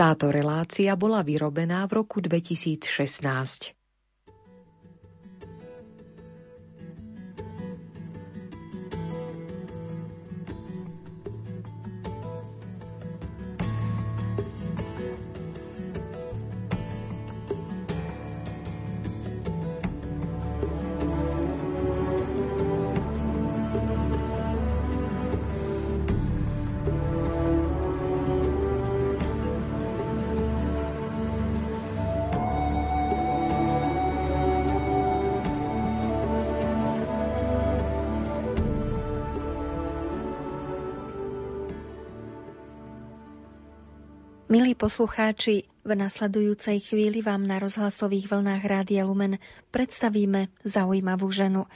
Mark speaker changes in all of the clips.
Speaker 1: Táto relácia bola vyrobená v roku 2016.
Speaker 2: poslucháči, v nasledujúcej chvíli vám na rozhlasových vlnách Rádia Lumen predstavíme zaujímavú ženu.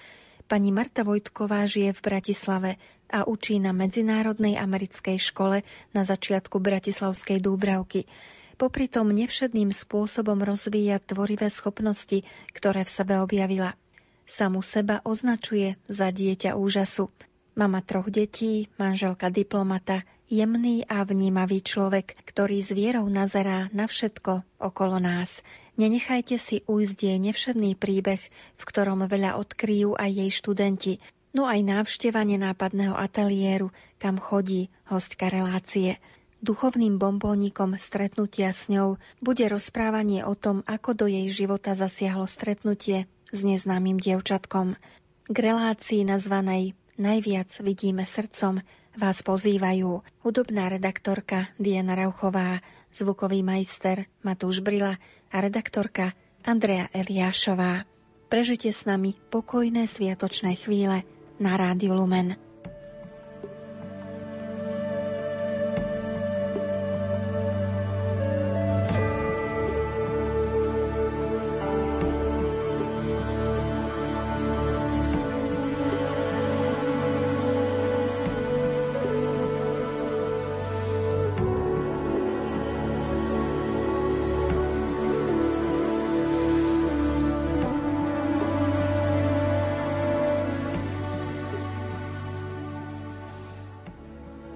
Speaker 2: Pani Marta Vojtková žije v Bratislave a učí na Medzinárodnej americkej škole na začiatku Bratislavskej Dúbravky. Popri tom nevšedným spôsobom rozvíja tvorivé schopnosti, ktoré v sebe objavila. Samu seba označuje za dieťa úžasu. Mama troch detí, manželka diplomata, jemný a vnímavý človek, ktorý s vierou nazerá na všetko okolo nás. Nenechajte si ujsť jej nevšedný príbeh, v ktorom veľa odkryjú aj jej študenti, no aj návšteva nenápadného ateliéru, kam chodí hostka relácie. Duchovným bombónikom stretnutia s ňou bude rozprávanie o tom, ako do jej života zasiahlo stretnutie s neznámym dievčatkom. K relácii nazvanej Najviac vidíme srdcom vás pozývajú hudobná redaktorka Diana Rauchová, zvukový majster Matúš Brila a redaktorka Andrea Eliášová. Prežite s nami pokojné sviatočné chvíle na Rádiu Lumen.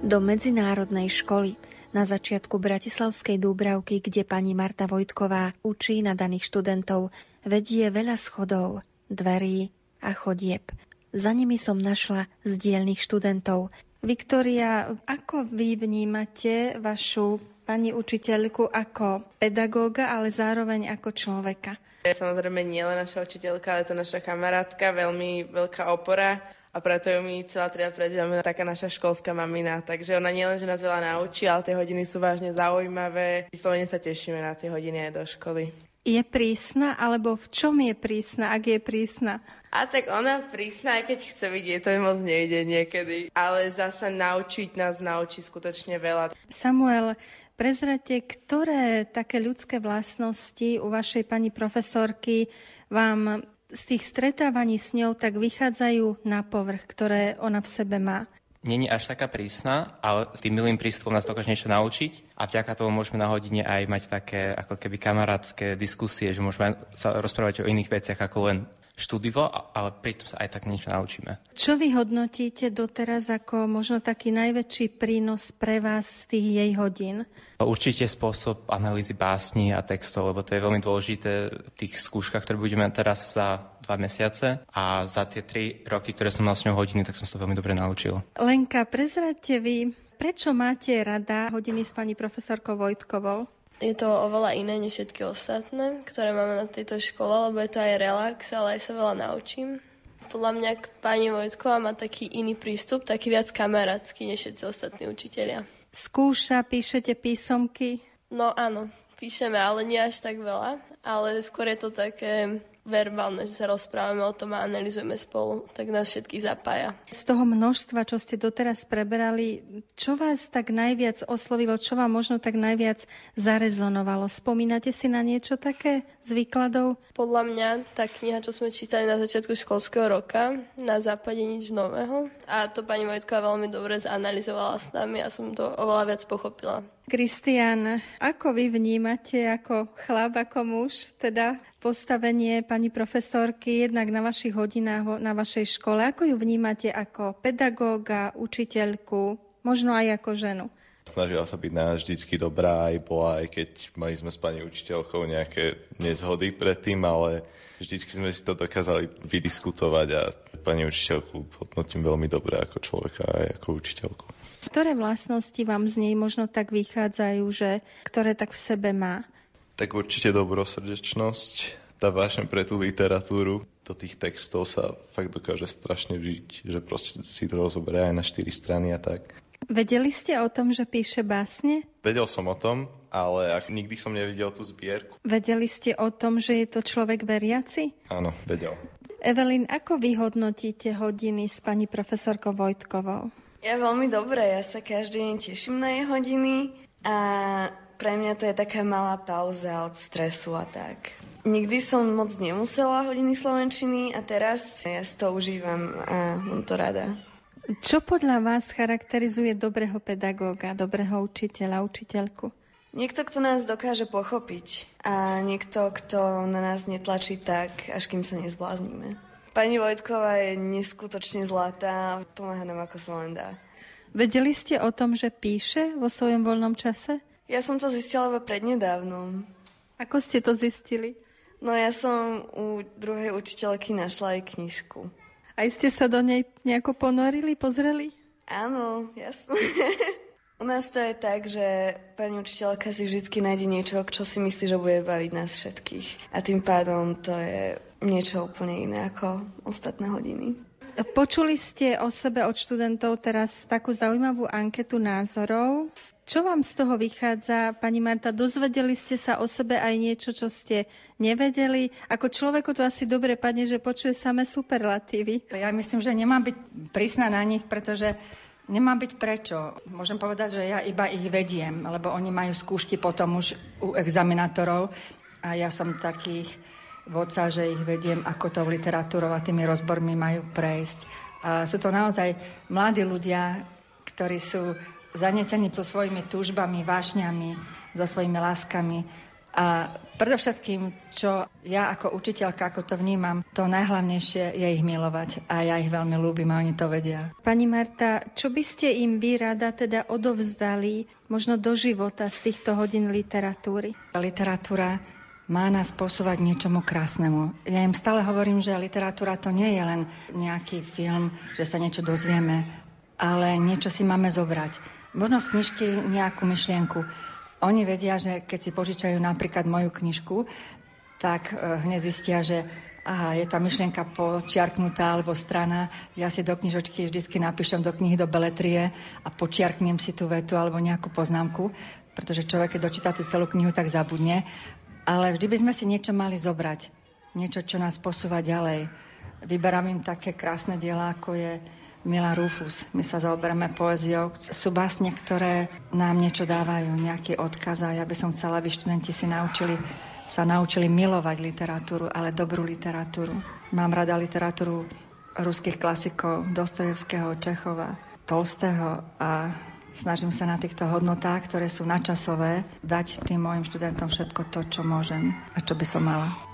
Speaker 2: Do medzinárodnej školy na začiatku Bratislavskej Dúbravky, kde pani Marta Vojtková učí na daných študentov, vedie veľa schodov, dverí a chodieb. Za nimi som našla zdielných študentov. Viktoria, ako vy vnímate vašu pani učiteľku ako pedagóga, ale zároveň ako človeka?
Speaker 3: Samozrejme nie len naša učiteľka, ale to naša kamarátka, veľmi veľká opora a preto ju my celá trieda prezývame taká naša školská mamina. Takže ona nielen, že nás veľa naučí, ale tie hodiny sú vážne zaujímavé. Vyslovene sa tešíme na tie hodiny aj do školy.
Speaker 2: Je prísna, alebo v čom je prísna, ak je prísna?
Speaker 3: A tak ona prísna, aj keď chce vidieť, to mi moc nejde niekedy. Ale zasa naučiť nás naučí skutočne veľa.
Speaker 2: Samuel, prezrate, ktoré také ľudské vlastnosti u vašej pani profesorky vám z tých stretávaní s ňou tak vychádzajú na povrch, ktoré ona v sebe má.
Speaker 4: Není až taká prísna, ale s tým milým prístupom nás dokáže niečo naučiť a vďaka tomu môžeme na hodine aj mať také ako keby kamarátske diskusie, že môžeme sa rozprávať o iných veciach ako len štúdivo, ale pritom sa aj tak niečo naučíme.
Speaker 2: Čo vy hodnotíte doteraz ako možno taký najväčší prínos pre vás z tých jej hodín?
Speaker 4: Určite spôsob analýzy básni a textov, lebo to je veľmi dôležité v tých skúškach, ktoré budeme teraz za dva mesiace a za tie tri roky, ktoré som mal s ňou hodiny, tak som sa to veľmi dobre naučil.
Speaker 2: Lenka, prezradte vy, prečo máte rada hodiny s pani profesorkou Vojtkovou?
Speaker 5: Je to oveľa iné než všetky ostatné, ktoré máme na tejto škole, lebo je to aj relax, ale aj sa veľa naučím. Podľa mňa pani Vojtková má taký iný prístup, taký viac kamarátsky než všetci ostatní učitelia.
Speaker 2: Skúša, píšete písomky?
Speaker 5: No áno, píšeme, ale nie až tak veľa. Ale skôr je to také verbálne, že sa rozprávame o tom a analizujeme spolu, tak nás všetky zapája.
Speaker 2: Z toho množstva, čo ste doteraz preberali, čo vás tak najviac oslovilo, čo vám možno tak najviac zarezonovalo? Spomínate si na niečo také z výkladov?
Speaker 5: Podľa mňa tá kniha, čo sme čítali na začiatku školského roka, na západe nič nového. A to pani Vojtková veľmi dobre zanalizovala s nami a som to oveľa viac pochopila.
Speaker 2: Kristian, ako vy vnímate ako chlap, ako muž, teda postavenie pani profesorky jednak na vašich hodinách na vašej škole? Ako ju vnímate ako pedagóga, učiteľku, možno aj ako ženu?
Speaker 6: Snažila sa byť nás vždycky dobrá, aj bola, aj keď mali sme s pani učiteľkou nejaké nezhody predtým, ale vždycky sme si to dokázali vydiskutovať a pani učiteľku hodnotím veľmi dobre ako človeka aj ako učiteľku.
Speaker 7: Ktoré vlastnosti vám z nej možno tak vychádzajú, že ktoré tak v sebe má?
Speaker 6: Tak určite dobrosrdečnosť, tá vášeň pre tú literatúru, do tých textov sa fakt dokáže strašne vžiť, že proste si to rozoberie aj na štyri strany a tak.
Speaker 7: Vedeli ste o tom, že píše básne?
Speaker 6: Vedel som o tom, ale nikdy som nevidel tú zbierku.
Speaker 7: Vedeli ste o tom, že je to človek veriaci?
Speaker 6: Áno, vedel.
Speaker 7: Evelyn, ako vyhodnotíte hodiny s pani profesorkou Vojtkovou?
Speaker 8: Ja veľmi dobre, ja sa každý deň teším na jej hodiny a pre mňa to je taká malá pauza od stresu a tak. Nikdy som moc nemusela hodiny slovenčiny a teraz ja si to užívam a mám to rada.
Speaker 7: Čo podľa vás charakterizuje dobrého pedagóga, dobrého učiteľa, učiteľku?
Speaker 8: Niekto, kto nás dokáže pochopiť a niekto, kto na nás netlačí tak, až kým sa nezbláznime. Pani Vojtková je neskutočne zlatá, pomáha nám ako sa len dá.
Speaker 7: Vedeli ste o tom, že píše vo svojom voľnom čase?
Speaker 8: Ja som to zistila iba prednedávnom.
Speaker 7: Ako ste to zistili?
Speaker 8: No ja som u druhej učiteľky našla aj knižku.
Speaker 7: Aj ste sa do nej nejako ponorili, pozreli?
Speaker 8: Áno, jasne. U nás to je tak, že pani učiteľka si vždy nájde niečo, čo si myslí, že bude baviť nás všetkých. A tým pádom to je niečo úplne iné ako ostatné hodiny.
Speaker 7: Počuli ste o sebe od študentov teraz takú zaujímavú anketu názorov. Čo vám z toho vychádza, pani Marta? Dozvedeli ste sa o sebe aj niečo, čo ste nevedeli? Ako človeku to asi dobre padne, že počuje samé superlatívy.
Speaker 9: Ja myslím, že nemám byť prísna na nich, pretože Nemám byť prečo. Môžem povedať, že ja iba ich vediem, lebo oni majú skúšky potom už u examinátorov a ja som takých vodca, že ich vediem, ako to literatúrou a tými rozbormi majú prejsť. A sú to naozaj mladí ľudia, ktorí sú zanetení so svojimi túžbami, vášňami, so svojimi láskami. A predovšetkým, čo ja ako učiteľka, ako to vnímam, to najhlavnejšie je ich milovať. A ja ich veľmi ľúbim a oni to vedia.
Speaker 7: Pani Marta, čo by ste im vy rada teda odovzdali možno do života z týchto hodín literatúry?
Speaker 9: Literatúra má nás posúvať niečomu krásnemu. Ja im stále hovorím, že literatúra to nie je len nejaký film, že sa niečo dozvieme, ale niečo si máme zobrať možno z knižky nejakú myšlienku. Oni vedia, že keď si požičajú napríklad moju knižku, tak e, hneď zistia, že aha, je tá myšlienka počiarknutá alebo strana. Ja si do knižočky vždy napíšem do knihy do beletrie a počiarknem si tú vetu alebo nejakú poznámku, pretože človek, keď dočíta tú celú knihu, tak zabudne. Ale vždy by sme si niečo mali zobrať. Niečo, čo nás posúva ďalej. Vyberám im také krásne diela, ako je Mila Rufus. My sa zaoberáme poéziou. Sú básne, ktoré nám niečo dávajú, nejaký odkaz a ja by som chcela, aby študenti si naučili sa naučili milovať literatúru, ale dobrú literatúru. Mám rada literatúru ruských klasikov, Dostojevského, Čechova, Tolstého a snažím sa na týchto hodnotách, ktoré sú načasové, dať tým mojim študentom všetko to, čo môžem a čo by som mala.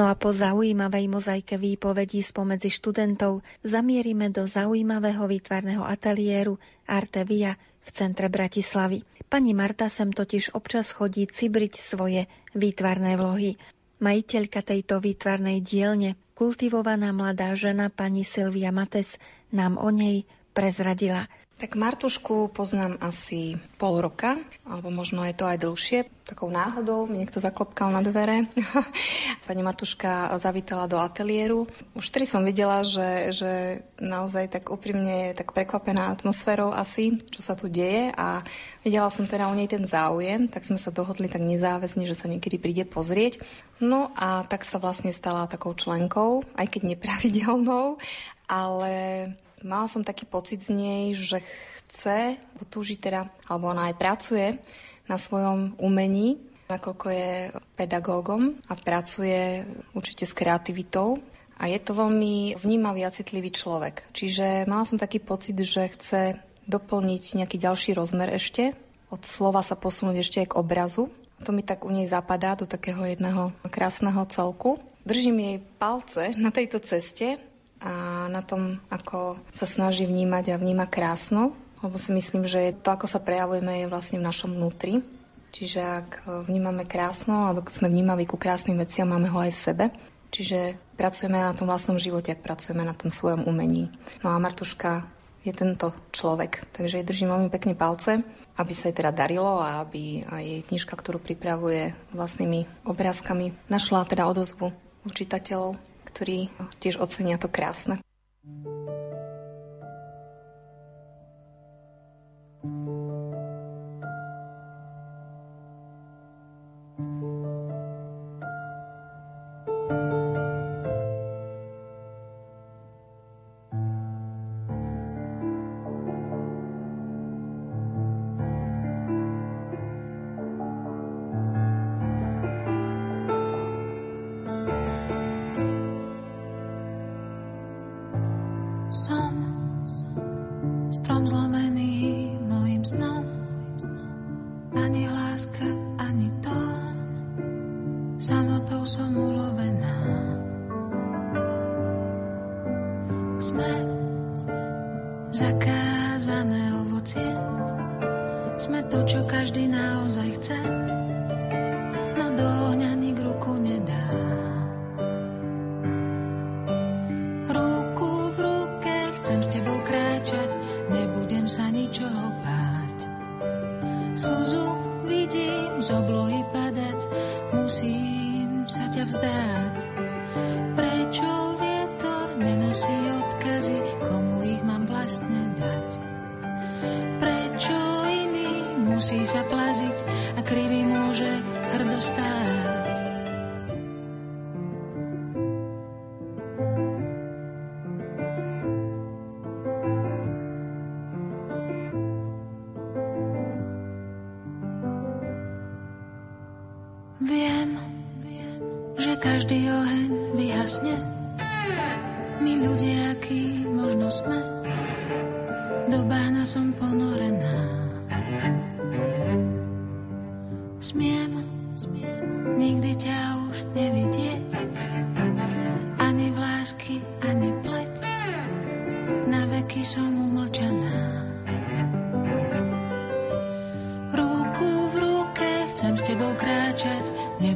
Speaker 7: No a po zaujímavej mozaike výpovedí spomedzi študentov zamierime do zaujímavého výtvarného ateliéru Artevia v centre Bratislavy. Pani Marta sem totiž občas chodí cibriť svoje výtvarné vlohy. Majiteľka tejto výtvarnej dielne, kultivovaná mladá žena pani Silvia Mates, nám o nej prezradila.
Speaker 10: Tak Martušku poznám asi pol roka, alebo možno je to aj dlhšie. Takou náhodou mi niekto zaklopkal na dvere. Pani Martuška zavítala do ateliéru. Už tedy som videla, že, že naozaj tak úprimne tak prekvapená atmosférou asi, čo sa tu deje a videla som teda u nej ten záujem, tak sme sa dohodli tak nezáväzne, že sa niekedy príde pozrieť. No a tak sa vlastne stala takou členkou, aj keď nepravidelnou
Speaker 11: ale mala som taký pocit z nej, že chce, túži teda, alebo ona aj pracuje na svojom umení, nakoľko je pedagógom a pracuje určite s kreativitou. A je to veľmi vnímavý a citlivý človek. Čiže mala som taký pocit, že chce doplniť nejaký ďalší rozmer ešte, od slova sa posunúť ešte aj k obrazu. To mi tak u nej zapadá do takého jedného krásneho celku. Držím jej palce na tejto ceste a na tom, ako sa snaží vnímať a vníma krásno, lebo si myslím, že to, ako sa prejavujeme, je vlastne v našom vnútri. Čiže ak vnímame krásno, alebo keď sme vnímaví ku krásnym veciam, máme ho aj v sebe. Čiže pracujeme na tom vlastnom živote, ak pracujeme na tom svojom umení. No a Martuška je tento človek. Takže jej držím veľmi pekne palce, aby sa jej teda darilo a aby aj jej knižka, ktorú pripravuje vlastnými obrázkami, našla teda odozvu u čitateľov, ktorí tiež ocenia to krásne.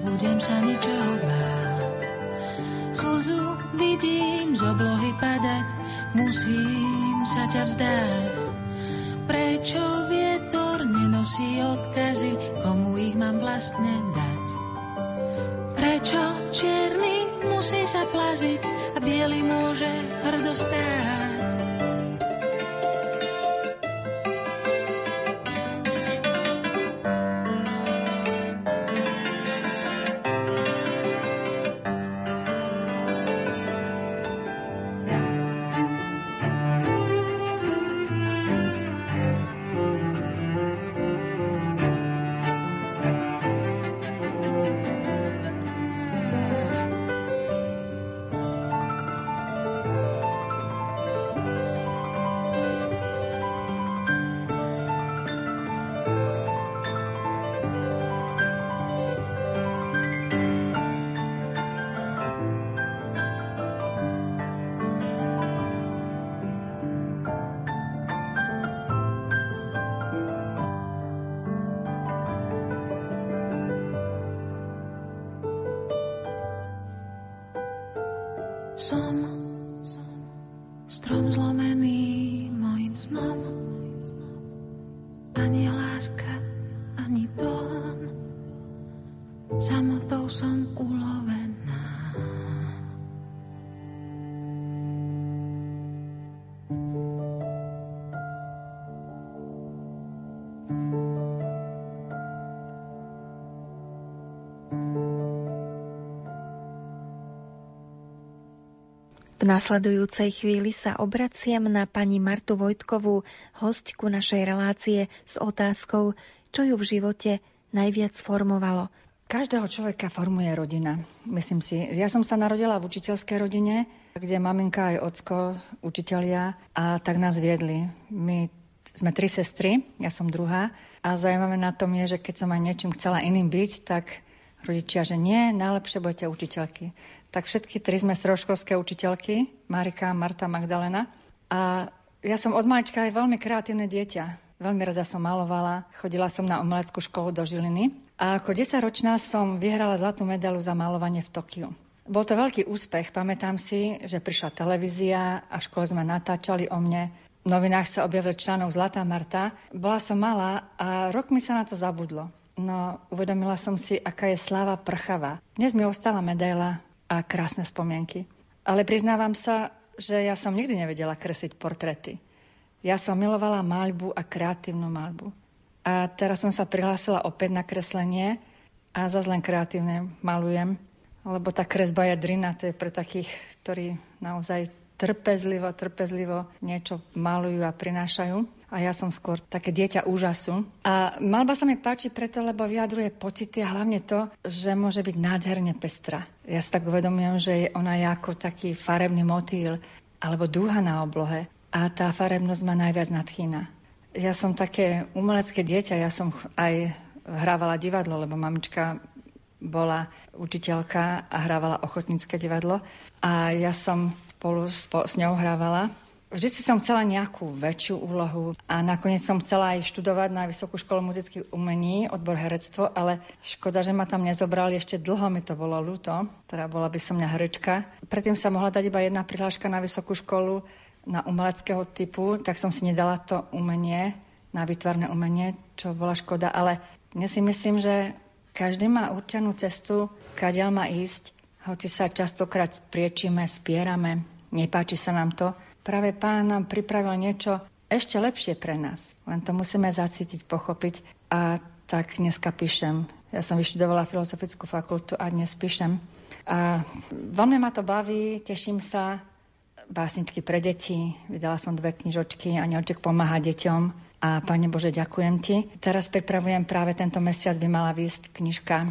Speaker 11: nebudem sa ničoho báť. Slzu vidím z oblohy padať, musím sa ťa vzdať. Prečo vietor nenosí odkazy, komu ich mám vlastne dať? Prečo čierny musí sa plaziť a biely môže hrdostáť?
Speaker 2: V nasledujúcej chvíli sa obraciam na pani Martu Vojtkovú, hostku našej relácie s otázkou, čo ju v živote najviac formovalo.
Speaker 9: Každého človeka formuje rodina, myslím si. Ja som sa narodila v učiteľskej rodine, kde maminka aj ocko, učitelia, a tak nás viedli. My sme tri sestry, ja som druhá. A zaujímavé na tom je, že keď som aj niečím chcela iným byť, tak rodičia, že nie, najlepšie budete učiteľky tak všetky tri sme stroškolské učiteľky, Marika, Marta, Magdalena. A ja som od malička aj veľmi kreatívne dieťa. Veľmi rada som malovala, chodila som na umeleckú školu do Žiliny. A ako 10-ročná som vyhrala zlatú medailu za malovanie v Tokiu. Bol to veľký úspech. Pamätám si, že prišla televízia a v škole sme natáčali o mne. V novinách sa objavil článok Zlatá Marta. Bola som malá a rok mi sa na to zabudlo. No, uvedomila som si, aká je sláva prchavá. Dnes mi ostala medaila, a krásne spomienky. Ale priznávam sa, že ja som nikdy nevedela kresliť portrety. Ja som milovala maľbu a kreatívnu maľbu. A teraz som sa prihlásila opäť na kreslenie a zase len kreatívne malujem, lebo tá kresba je drina, to je pre takých, ktorí naozaj trpezlivo, trpezlivo niečo malujú a prinášajú. A ja som skôr také dieťa úžasu. A malba sa mi páči preto, lebo vyjadruje pocity a hlavne to, že môže byť nádherne pestrá. Ja si tak uvedomujem, že ona je ako taký farebný motýl alebo dúha na oblohe a tá farebnosť ma najviac nadchýna. Ja som také umelecké dieťa, ja som aj hrávala divadlo, lebo mamička bola učiteľka a hrávala ochotnícke divadlo a ja som spolu s ňou hrávala. Vždy som chcela nejakú väčšiu úlohu a nakoniec som chcela aj študovať na Vysokú školu muzických umení, odbor herectvo, ale škoda, že ma tam nezobrali, ešte dlho mi to bolo ľúto, teda bola by som mňa herečka. Predtým sa mohla dať iba jedna prihláška na Vysokú školu na umeleckého typu, tak som si nedala to umenie, na vytvarné umenie, čo bola škoda, ale dnes si myslím, že každý má určenú cestu, kadiaľ má ísť, hoci sa častokrát priečíme, spierame, nepáči sa nám to. Práve pán nám pripravil niečo ešte lepšie pre nás. Len to musíme zacítiť, pochopiť. A tak dneska píšem. Ja som vyštudovala Filozofickú fakultu a dnes píšem. A veľmi ma to baví, teším sa. Básničky pre deti. Vydala som dve knižočky a Anielček pomáha deťom. A Pane Bože, ďakujem Ti. Teraz pripravujem práve tento mesiac by mala výsť knižka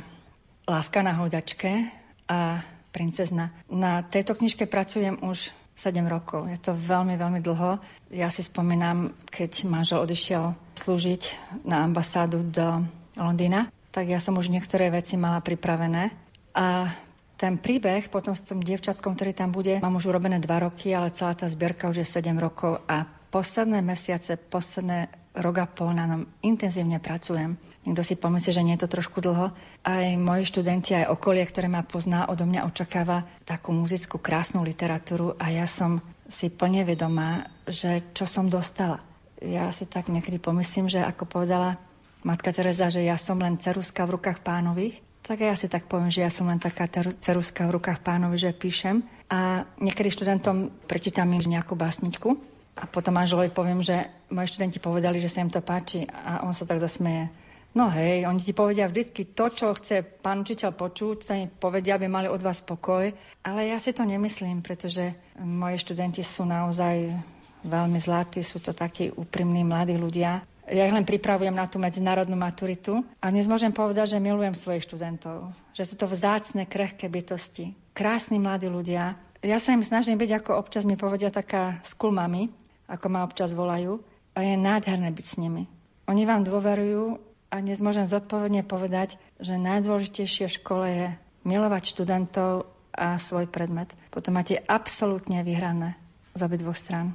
Speaker 9: Láska na hodačke a princezna. Na tejto knižke pracujem už 7 rokov. Je to veľmi, veľmi dlho. Ja si spomínam, keď manžel odišiel slúžiť na ambasádu do Londýna, tak ja som už niektoré veci mala pripravené. A ten príbeh potom s tým dievčatkom, ktorý tam bude, mám už urobené 2 roky, ale celá tá zbierka už je 7 rokov a posledné mesiace, posledné rok a pol na ňom intenzívne pracujem. Niekto si pomyslí, že nie je to trošku dlho. Aj moji študenti, aj okolie, ktoré ma pozná, odo mňa očakáva takú muzickú krásnu literatúru a ja som si plne vedomá, že čo som dostala. Ja si tak niekedy pomyslím, že ako povedala matka Teresa, že ja som len ceruska v rukách pánových, tak ja si tak poviem, že ja som len taká ceruska v rukách pánovi, že píšem. A niekedy študentom prečítam im nejakú básničku a potom manželovi poviem, že moji študenti povedali, že sa im to páči a on sa tak zasmeje. No hej, oni ti povedia vždy to, čo chce pán učiteľ počuť, im povedia, aby mali od vás pokoj. Ale ja si to nemyslím, pretože moji študenti sú naozaj veľmi zlatí, sú to takí úprimní mladí ľudia. Ja ich len pripravujem na tú medzinárodnú maturitu a dnes môžem povedať, že milujem svojich študentov. Že sú to vzácne, krehké bytosti. Krásni mladí ľudia. Ja sa im snažím byť, ako občas mi povedia taká school mami, ako ma občas volajú. A je nádherné byť s nimi. Oni vám dôverujú a dnes môžem zodpovedne povedať, že najdôležitejšie v škole je milovať študentov a svoj predmet. Potom máte absolútne vyhrané z dvoch strán.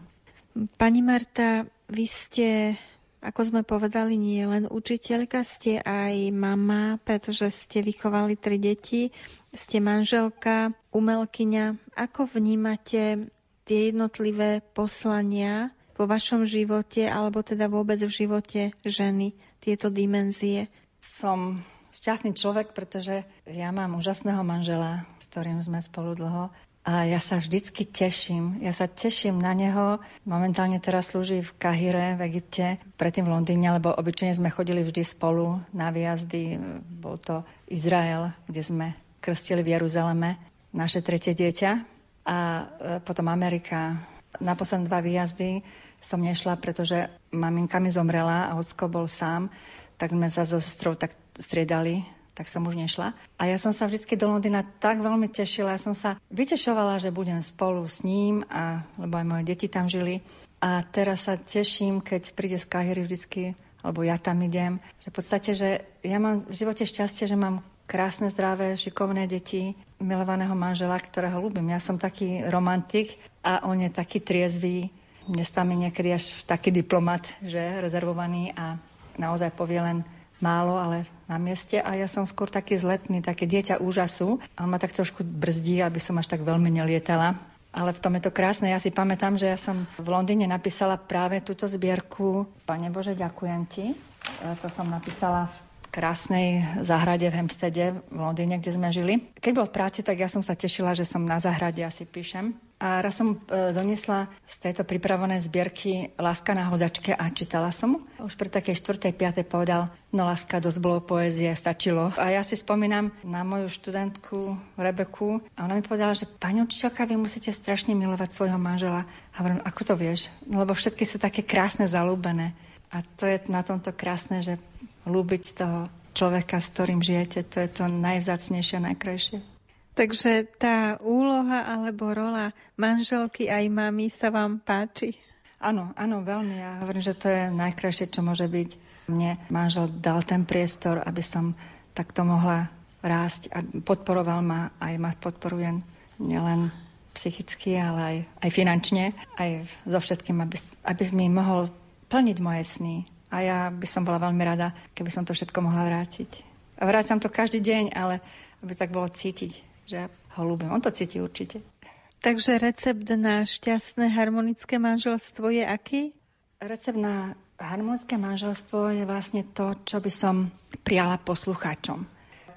Speaker 2: Pani Marta, vy ste, ako sme povedali, nie len učiteľka, ste aj mama, pretože ste vychovali tri deti, ste manželka, umelkyňa. Ako vnímate tie jednotlivé poslania vo vašom živote, alebo teda vôbec v živote ženy? tieto dimenzie?
Speaker 9: Som šťastný človek, pretože ja mám úžasného manžela, s ktorým sme spolu dlho. A ja sa vždycky teším. Ja sa teším na neho. Momentálne teraz slúži v Kahire v Egypte, predtým v Londýne, lebo obyčajne sme chodili vždy spolu na výjazdy. Bol to Izrael, kde sme krstili v Jeruzaleme naše tretie dieťa. A e, potom Amerika. Na posledné dva výjazdy som nešla, pretože maminka mi zomrela a ocko bol sám, tak sme sa so sestrou tak striedali, tak som už nešla. A ja som sa vždy do Londýna tak veľmi tešila, ja som sa vytešovala, že budem spolu s ním, a, lebo aj moje deti tam žili. A teraz sa teším, keď príde z Kahiry vždycky, alebo ja tam idem, že v podstate, že ja mám v živote šťastie, že mám krásne, zdravé, šikovné deti, milovaného manžela, ktorého ľúbim. Ja som taký romantik a on je taký triezvý. Dnes niekedy až taký diplomat, že rezervovaný a naozaj povie len málo, ale na mieste. A ja som skôr taký zletný, také dieťa úžasu. A on ma tak trošku brzdí, aby som až tak veľmi nelietala. Ale v tom je to krásne. Ja si pamätám, že ja som v Londýne napísala práve túto zbierku. Pane Bože, ďakujem ti. To som napísala v krásnej záhrade v Hempstede v Londýne, kde sme žili. Keď bol v práci, tak ja som sa tešila, že som na záhrade asi píšem. A raz som e, doniesla z tejto pripravenej zbierky Láska na hodačke a čítala som. Už pri takej 4. 5. povedal, no láska, dosť bolo poézie, stačilo. A ja si spomínam na moju študentku Rebeku a ona mi povedala, že pani učiteľka, vy musíte strašne milovať svojho manžela. A hovorím, ako to vieš? Lebo všetky sú také krásne, zalúbené. A to je na tomto krásne, že ľúbiť toho človeka, s ktorým žijete, to je to najvzácnejšie a najkrajšie.
Speaker 2: Takže tá úloha alebo rola manželky aj mami sa vám páči?
Speaker 9: Áno, áno, veľmi. Ja hovorím, že to je najkrajšie, čo môže byť. Mne manžel dal ten priestor, aby som takto mohla rásť a podporoval ma, aj ma podporujem nielen psychicky, ale aj, aj finančne, aj so všetkým, aby, aby mi mohol plniť moje sny, a ja by som bola veľmi rada, keby som to všetko mohla vrátiť. A vrácam to každý deň, ale aby tak bolo cítiť, že ho ľúbim. On to cíti určite.
Speaker 2: Takže recept na šťastné harmonické manželstvo je aký?
Speaker 9: Recept na harmonické manželstvo je vlastne to, čo by som prijala poslucháčom.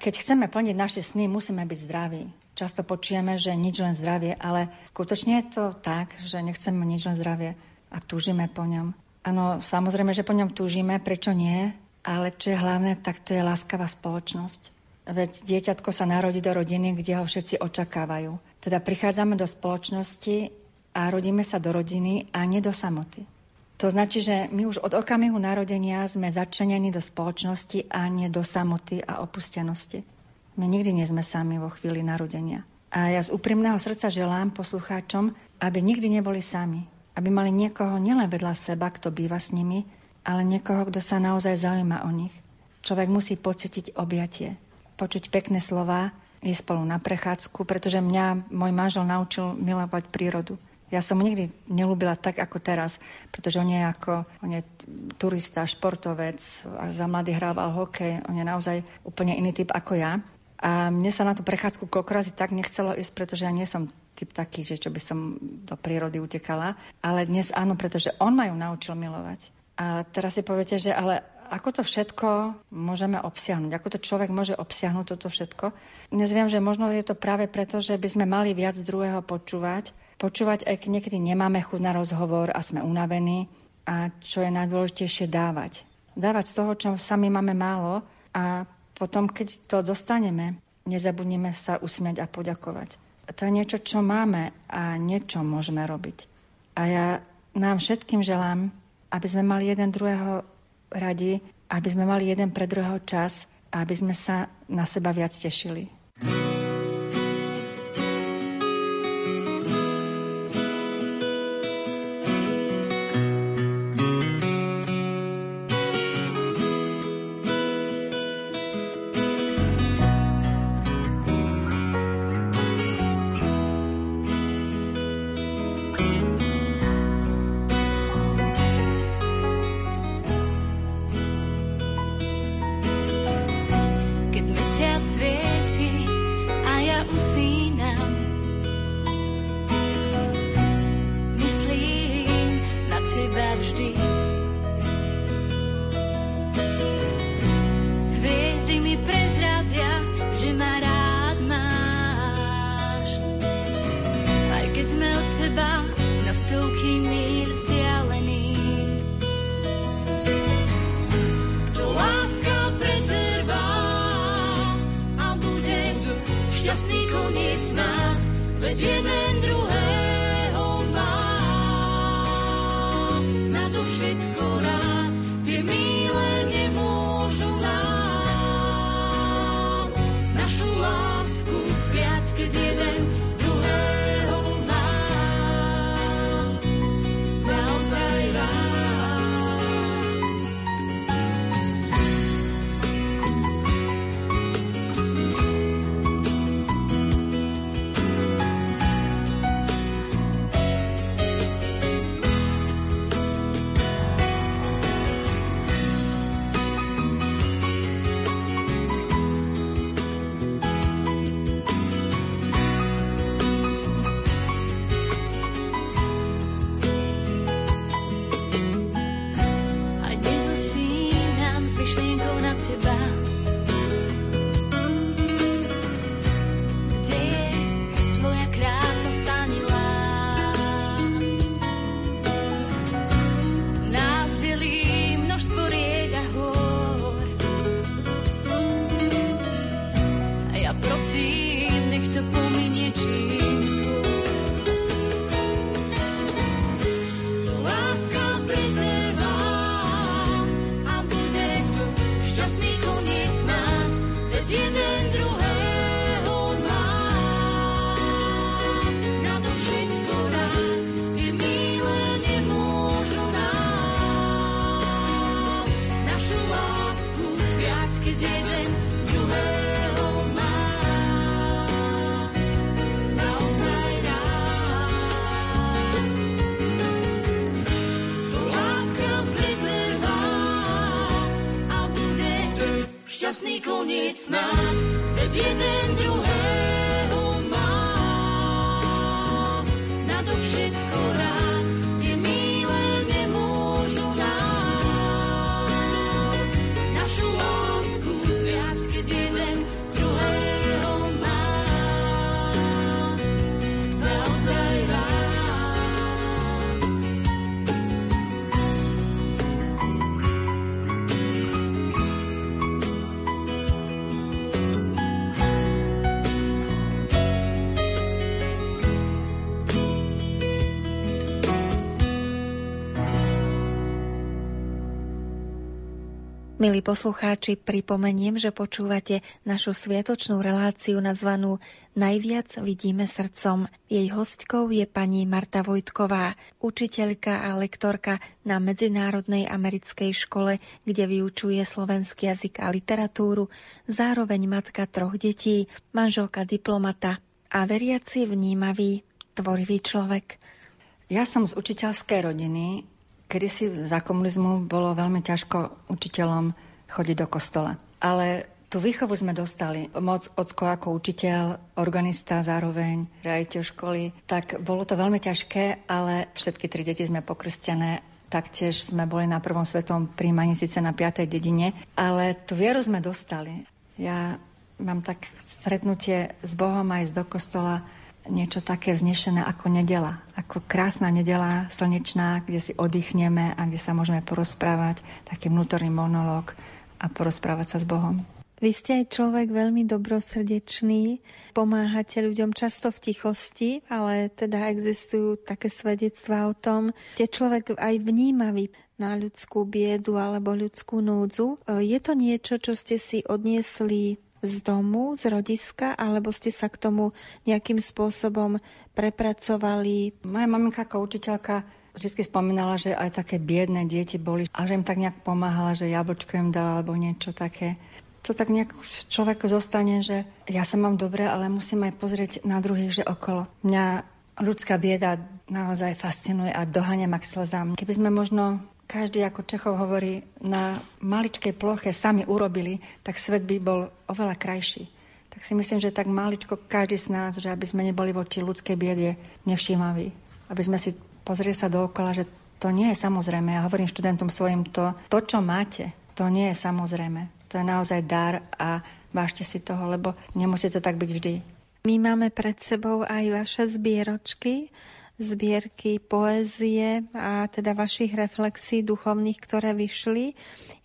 Speaker 9: Keď chceme plniť naše sny, musíme byť zdraví. Často počujeme, že nič len zdravie, ale skutočne je to tak, že nechceme nič len zdravie a túžime po ňom. Áno, samozrejme, že po ňom túžime, prečo nie, ale čo je hlavné, tak to je láskavá spoločnosť. Veď dieťatko sa narodí do rodiny, kde ho všetci očakávajú. Teda prichádzame do spoločnosti a rodíme sa do rodiny a nie do samoty. To značí, že my už od okamihu narodenia sme začlenení do spoločnosti a nie do samoty a opustenosti. My nikdy nie sme sami vo chvíli narodenia. A ja z úprimného srdca želám poslucháčom, aby nikdy neboli sami, aby mali niekoho nielen vedľa seba, kto býva s nimi, ale niekoho, kto sa naozaj zaujíma o nich. Človek musí pocítiť objatie, počuť pekné slova, ísť spolu na prechádzku, pretože mňa môj manžel naučil milovať prírodu. Ja som mu nikdy nelúbila tak ako teraz, pretože on je ako, on je turista, športovec, a za mladý hrával hokej, on je naozaj úplne iný typ ako ja. A mne sa na tú prechádzku koľko tak nechcelo ísť, pretože ja nie som typ taký, že čo by som do prírody utekala. Ale dnes áno, pretože on ma ju naučil milovať. A teraz si poviete, že ale ako to všetko môžeme obsiahnuť? Ako to človek môže obsiahnuť toto všetko? Dnes viem, že možno je to práve preto, že by sme mali viac druhého počúvať. Počúvať, aj keď niekedy nemáme chuť na rozhovor a sme unavení. A čo je najdôležitejšie, dávať. Dávať z toho, čo sami máme málo a potom, keď to dostaneme, nezabudneme sa usmiať a poďakovať to je niečo, čo máme a niečo môžeme robiť. A ja nám všetkým želám, aby sme mali jeden druhého radi, aby sme mali jeden pre druhého čas a aby sme sa na seba viac tešili.
Speaker 12: Šťastný šťastný koniec snáď, veď jeden druhé
Speaker 2: Milí poslucháči, pripomeniem, že počúvate našu sviatočnú reláciu nazvanú Najviac vidíme srdcom. Jej hostkou je pani Marta Vojtková, učiteľka a lektorka na Medzinárodnej americkej škole, kde vyučuje slovenský jazyk a literatúru, zároveň matka troch detí, manželka diplomata a veriaci vnímavý, tvorivý človek.
Speaker 9: Ja som z učiteľskej rodiny, Kedy si za komunizmu bolo veľmi ťažko učiteľom chodiť do kostola. Ale tú výchovu sme dostali. Moc ocko ako učiteľ, organista zároveň, riaditeľ školy. Tak bolo to veľmi ťažké, ale všetky tri deti sme pokrstené Taktiež sme boli na prvom svetom príjmaní síce na 5. dedine, ale tú vieru sme dostali. Ja mám tak stretnutie s Bohom aj do kostola niečo také vznešené ako nedela. Ako krásna nedela, slnečná, kde si oddychneme a kde sa môžeme porozprávať, taký vnútorný monológ a porozprávať sa s Bohom.
Speaker 2: Vy ste aj človek veľmi dobrosrdečný, pomáhate ľuďom často v tichosti, ale teda existujú také svedectvá o tom, že človek aj vnímavý na ľudskú biedu alebo ľudskú núdzu. Je to niečo, čo ste si odniesli z domu, z rodiska, alebo ste sa k tomu nejakým spôsobom prepracovali?
Speaker 9: Moja maminka ako učiteľka vždy spomínala, že aj také biedné deti boli a že im tak nejak pomáhala, že jablčko im dala alebo niečo také. To tak nejak človeku zostane, že ja sa mám dobre, ale musím aj pozrieť na druhých, že okolo. Mňa ľudská bieda naozaj fascinuje a doháňam k slzám. Keby sme možno každý, ako Čechov hovorí, na maličkej ploche sami urobili, tak svet by bol oveľa krajší. Tak si myslím, že tak maličko každý z nás, že aby sme neboli voči ľudskej biede nevšímaví. Aby sme si pozreli sa dookola, že to nie je samozrejme. Ja hovorím študentom svojim, to, to, čo máte, to nie je samozrejme. To je naozaj dar a vážte si toho, lebo nemusí to tak byť vždy.
Speaker 2: My máme pred sebou aj vaše zbieročky zbierky poézie a teda vašich reflexí duchovných, ktoré vyšli.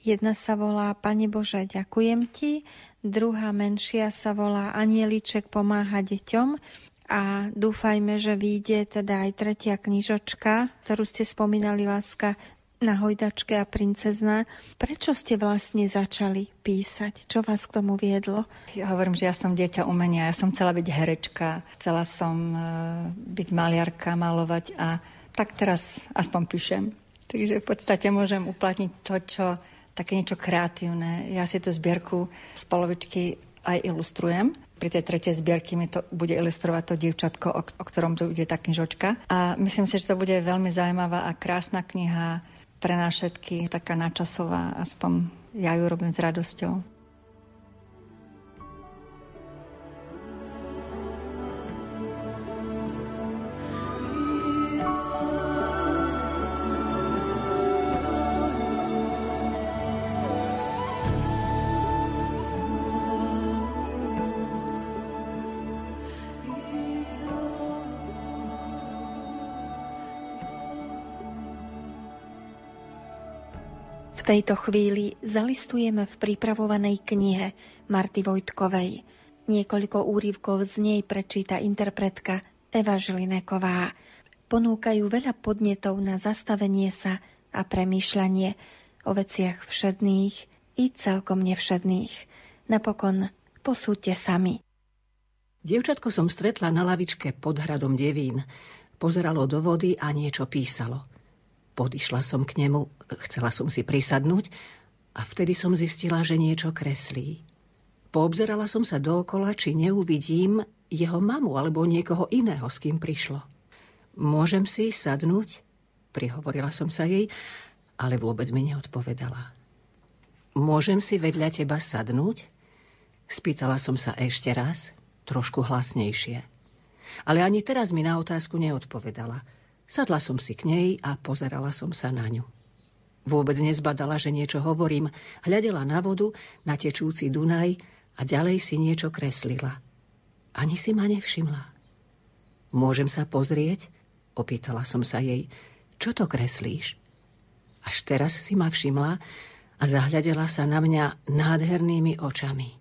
Speaker 2: Jedna sa volá Pane Bože, ďakujem ti, druhá menšia sa volá Anieliček pomáha deťom a dúfajme, že vyjde teda aj tretia knižočka, ktorú ste spomínali, Láska na hojdačke a princezna. Prečo ste vlastne začali písať? Čo vás k tomu viedlo?
Speaker 9: Ja hovorím, že ja som dieťa umenia. Ja som chcela byť herečka, chcela som uh, byť maliarka, malovať a tak teraz aspoň píšem. Takže v podstate môžem uplatniť to, čo také niečo kreatívne. Ja si tú zbierku z polovičky aj ilustrujem. Pri tej tretej zbierky mi to bude ilustrovať to dievčatko, o, o ktorom tu ide tá knižočka. A myslím si, že to bude veľmi zaujímavá a krásna kniha pre nás všetky taká načasová, aspoň ja ju robím s radosťou.
Speaker 2: Tejto chvíli zalistujeme v pripravovanej knihe Marty Vojtkovej. Niekoľko úrivkov z nej prečíta interpretka Eva Žilineková. ponúkajú veľa podnetov na zastavenie sa a premýšľanie o veciach všedných i celkom nevšedných. Napokon posúďte sami.
Speaker 13: Dievčatko som stretla na lavičke pod hradom Devín. Pozeralo do vody a niečo písalo. Podišla som k nemu, chcela som si prisadnúť a vtedy som zistila, že niečo kreslí. Poobzerala som sa dookola, či neuvidím jeho mamu alebo niekoho iného, s kým prišlo. Môžem si sadnúť? Prihovorila som sa jej, ale vôbec mi neodpovedala. Môžem si vedľa teba sadnúť? Spýtala som sa ešte raz, trošku hlasnejšie. Ale ani teraz mi na otázku neodpovedala. Sadla som si k nej a pozerala som sa na ňu. Vôbec nezbadala, že niečo hovorím, hľadela na vodu, na tečúci Dunaj a ďalej si niečo kreslila. Ani si ma nevšimla. Môžem sa pozrieť? Opýtala som sa jej. Čo to kreslíš? Až teraz si ma všimla a zahľadela sa na mňa nádhernými očami.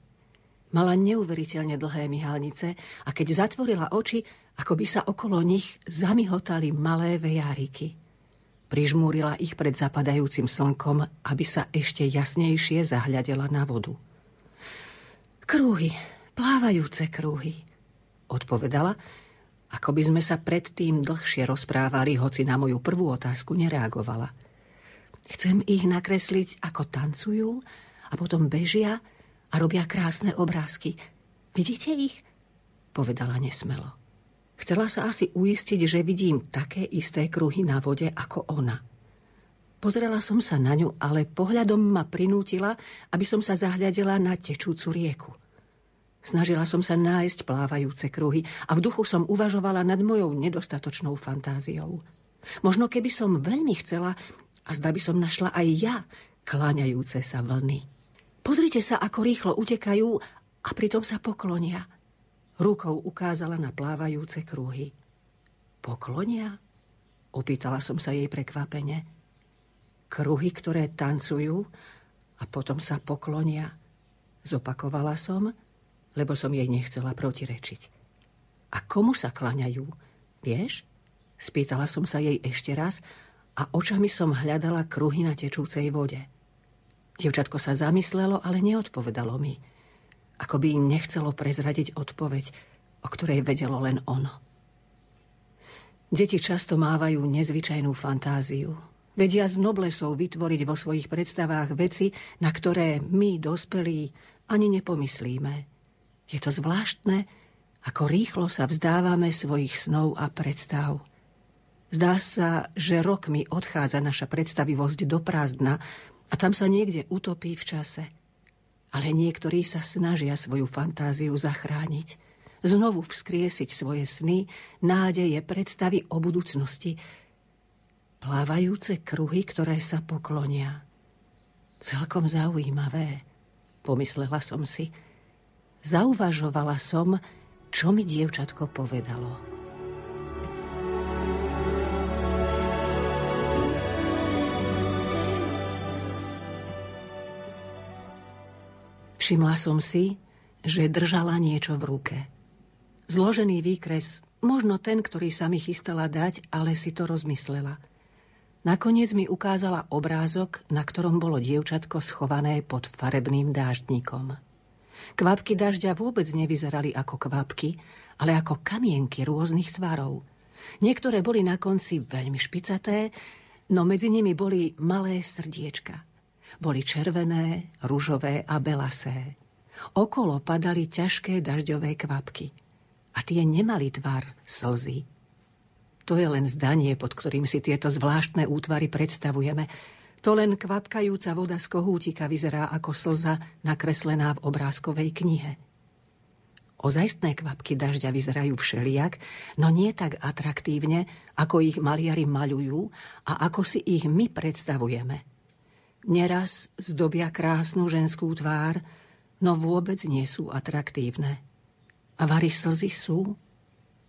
Speaker 13: Mala neuveriteľne dlhé myhalnice a keď zatvorila oči, ako by sa okolo nich zamihotali malé vejáriky. Prižmúrila ich pred zapadajúcim slnkom, aby sa ešte jasnejšie zahľadela na vodu. Krúhy, plávajúce krúhy, odpovedala, ako by sme sa predtým dlhšie rozprávali, hoci na moju prvú otázku nereagovala. Chcem ich nakresliť, ako tancujú a potom bežia a robia krásne obrázky. Vidíte ich? Povedala nesmelo. Chcela sa asi uistiť, že vidím také isté kruhy na vode ako ona. Pozrela som sa na ňu, ale pohľadom ma prinútila, aby som sa zahľadela na tečúcu rieku. Snažila som sa nájsť plávajúce kruhy a v duchu som uvažovala nad mojou nedostatočnou fantáziou. Možno keby som veľmi chcela, a zda by som našla aj ja kláňajúce sa vlny. Pozrite sa, ako rýchlo utekajú a pritom sa poklonia. Rukou ukázala na plávajúce kruhy. Poklonia? Opýtala som sa jej prekvapene. Kruhy, ktoré tancujú a potom sa poklonia. Zopakovala som, lebo som jej nechcela protirečiť. A komu sa klaňajú? Vieš? Spýtala som sa jej ešte raz a očami som hľadala kruhy na tečúcej vode. Dievčatko sa zamyslelo, ale neodpovedalo mi. Ako by nechcelo prezradiť odpoveď, o ktorej vedelo len ono. Deti často mávajú nezvyčajnú fantáziu. Vedia z noblesov vytvoriť vo svojich predstavách veci, na ktoré my, dospelí, ani nepomyslíme. Je to zvláštne, ako rýchlo sa vzdávame svojich snov a predstav. Zdá sa, že rokmi odchádza naša predstavivosť do prázdna a tam sa niekde utopí v čase. Ale niektorí sa snažia svoju fantáziu zachrániť, znovu vzkriesiť svoje sny, nádeje, predstavy o budúcnosti. Plávajúce kruhy, ktoré sa poklonia. Celkom zaujímavé, pomyslela som si. Zauvažovala som, čo mi dievčatko povedalo. Všimla som si, že držala niečo v ruke. Zložený výkres, možno ten, ktorý sa mi chystala dať, ale si to rozmyslela. Nakoniec mi ukázala obrázok, na ktorom bolo dievčatko schované pod farebným dáždnikom. Kvapky dažďa vôbec nevyzerali ako kvapky, ale ako kamienky rôznych tvarov. Niektoré boli na konci veľmi špicaté, no medzi nimi boli malé srdiečka – boli červené, ružové a belasé. Okolo padali ťažké dažďové kvapky. A tie nemali tvar slzy. To je len zdanie, pod ktorým si tieto zvláštne útvary predstavujeme. To len kvapkajúca voda z kohútika vyzerá ako slza nakreslená v obrázkovej knihe. Ozajstné kvapky dažďa vyzerajú všeliak, no nie tak atraktívne, ako ich maliari maľujú a ako si ich my predstavujeme – Neraz zdobia krásnu ženskú tvár, no vôbec nie sú atraktívne. A vary slzy sú?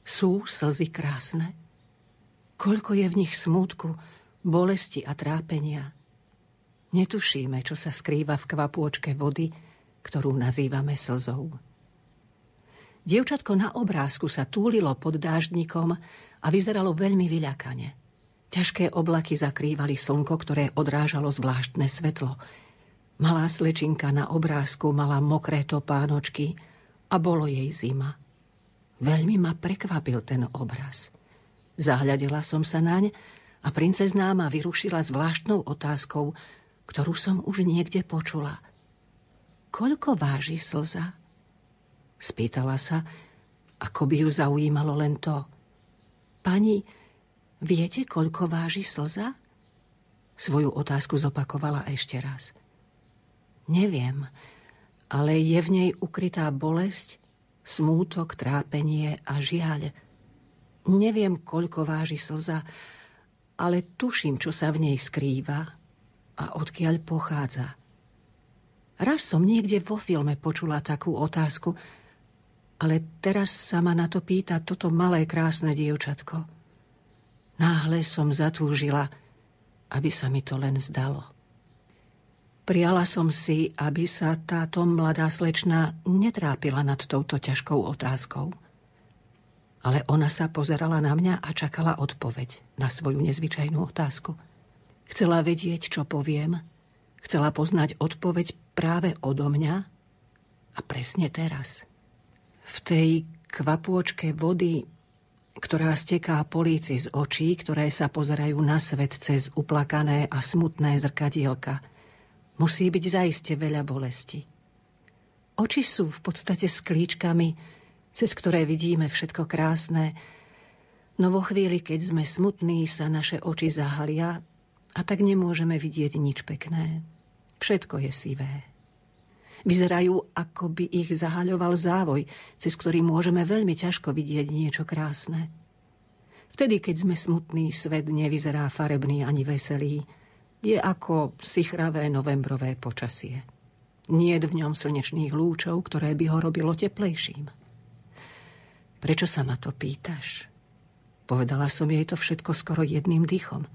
Speaker 13: Sú slzy krásne? Koľko je v nich smútku, bolesti a trápenia? Netušíme, čo sa skrýva v kvapôčke vody, ktorú nazývame slzou. Dievčatko na obrázku sa túlilo pod dáždnikom a vyzeralo veľmi vyľakane. Ťažké oblaky zakrývali slnko, ktoré odrážalo zvláštne svetlo. Malá slečinka na obrázku mala mokré topánočky a bolo jej zima. Veľmi ma prekvapil ten obraz. Zahľadila som sa naň a princezná ma vyrušila zvláštnou otázkou, ktorú som už niekde počula. Koľko váži slza? Spýtala sa, ako by ju zaujímalo len to. Pani, viete, koľko váži slza? Svoju otázku zopakovala ešte raz. Neviem, ale je v nej ukrytá bolesť, smútok, trápenie a žiaľ. Neviem, koľko váži slza, ale tuším, čo sa v nej skrýva a odkiaľ pochádza. Raz som niekde vo filme počula takú otázku, ale teraz sa ma na to pýta toto malé krásne dievčatko. Náhle som zatúžila, aby sa mi to len zdalo. Priala som si, aby sa táto mladá slečna netrápila nad touto ťažkou otázkou – ale ona sa pozerala na mňa a čakala odpoveď na svoju nezvyčajnú otázku. Chcela vedieť, čo poviem, chcela poznať odpoveď práve odo mňa a presne teraz. V tej kvapôčke vody, ktorá steká políci z očí, ktoré sa pozerajú na svet cez uplakané a smutné zrkadielka, musí byť zaiste veľa bolesti. Oči sú v podstate sklíčkami, cez ktoré vidíme všetko krásne, no vo chvíli, keď sme smutní, sa naše oči zahalia a tak nemôžeme vidieť nič pekné. Všetko je sivé. Vyzerajú, ako by ich zahaľoval závoj, cez ktorý môžeme veľmi ťažko vidieť niečo krásne. Vtedy, keď sme smutní, svet nevyzerá farebný ani veselý. Je ako sichravé novembrové počasie. Nie v ňom slnečných lúčov, ktoré by ho robilo teplejším. Prečo sa ma to pýtaš? Povedala som jej to všetko skoro jedným dýchom.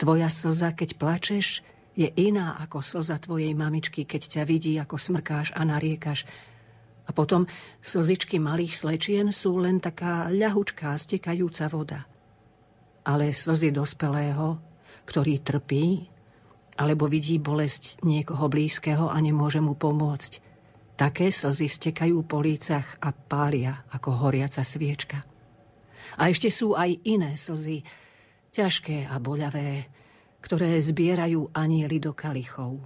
Speaker 13: Tvoja slza, keď plačeš, je iná ako slza tvojej mamičky, keď ťa vidí, ako smrkáš a nariekaš. A potom slzičky malých slečien sú len taká ľahučká, stekajúca voda. Ale slzy dospelého, ktorý trpí, alebo vidí bolesť niekoho blízkeho a nemôže mu pomôcť, Také slzy stekajú po lícach a pália ako horiaca sviečka. A ešte sú aj iné slzy, ťažké a boľavé, ktoré zbierajú anieli do kalichov.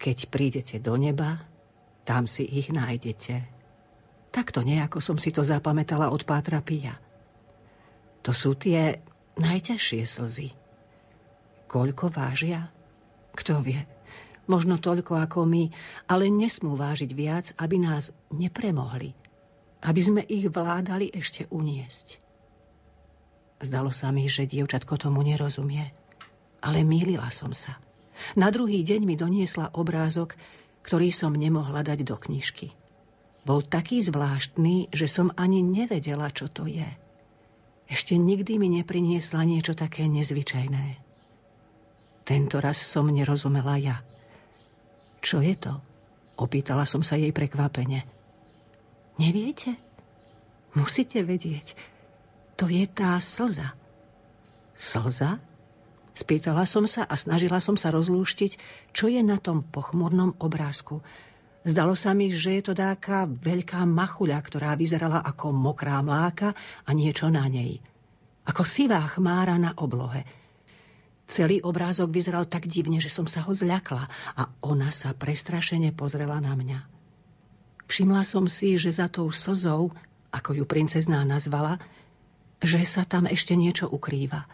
Speaker 13: Keď prídete do neba, tam si ich nájdete. Takto nejako som si to zapamätala od Pátra Pia. To sú tie najťažšie slzy. Koľko vážia? Kto vie? možno toľko ako my, ale nesmú vážiť viac, aby nás nepremohli, aby sme ich vládali ešte uniesť. Zdalo sa mi, že dievčatko tomu nerozumie, ale mýlila som sa. Na druhý deň mi doniesla obrázok, ktorý som nemohla dať do knižky. Bol taký zvláštny, že som ani nevedela, čo to je. Ešte nikdy mi nepriniesla niečo také nezvyčajné. Tento raz som nerozumela ja. Čo je to? Opýtala som sa jej prekvapene. Neviete? Musíte vedieť. To je tá slza. Slza? Spýtala som sa a snažila som sa rozlúštiť, čo je na tom pochmurnom obrázku. Zdalo sa mi, že je to dáka veľká machuľa, ktorá vyzerala ako mokrá mláka a niečo na nej. Ako sivá chmára na oblohe – Celý obrázok vyzeral tak divne, že som sa ho zľakla a ona sa prestrašene pozrela na mňa. Všimla som si, že za tou slzou, ako ju princezná nazvala, že sa tam ešte niečo ukrýva.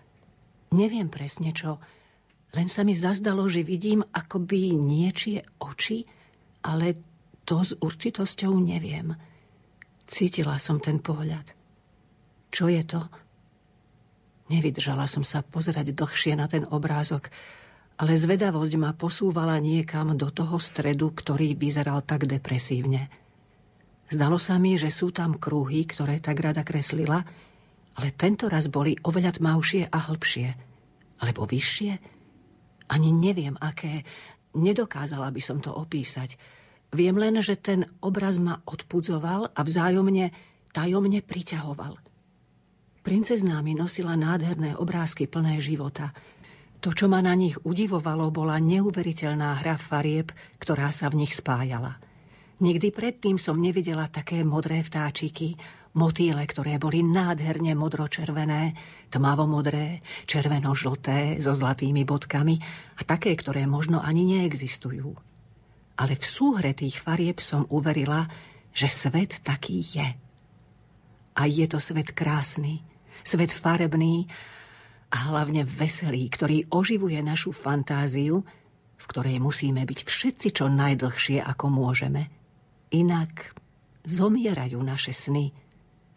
Speaker 13: Neviem presne čo, len sa mi zazdalo, že vidím akoby niečie oči, ale to s určitosťou neviem. Cítila som ten pohľad. Čo je to? Nevydržala som sa pozerať dlhšie na ten obrázok, ale zvedavosť ma posúvala niekam do toho stredu, ktorý vyzeral tak depresívne. Zdalo sa mi, že sú tam krúhy, ktoré tak rada kreslila, ale tento raz boli oveľa tmavšie a hlbšie. Alebo vyššie? Ani neviem, aké. Nedokázala by som to opísať. Viem len, že ten obraz ma odpudzoval a vzájomne, tajomne priťahoval –
Speaker 14: Princezná mi nosila nádherné obrázky plné života. To, čo ma na nich udivovalo, bola neuveriteľná hra farieb, ktorá sa v nich spájala. Nikdy predtým som nevidela také modré vtáčiky, motýle, ktoré boli nádherne modročervené, tmavomodré, červeno-žlté so zlatými bodkami a také, ktoré možno ani neexistujú. Ale v súhre tých farieb som uverila, že svet taký je. A je to svet krásny, svet farebný a hlavne veselý, ktorý oživuje našu fantáziu, v ktorej musíme byť všetci čo najdlhšie, ako môžeme. Inak zomierajú naše sny,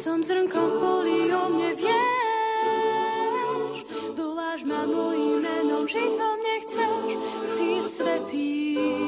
Speaker 14: Som s rnkom v poli, o mne vieš. Voláš ma mojim menom, žiť vo mne chceš, si svetý.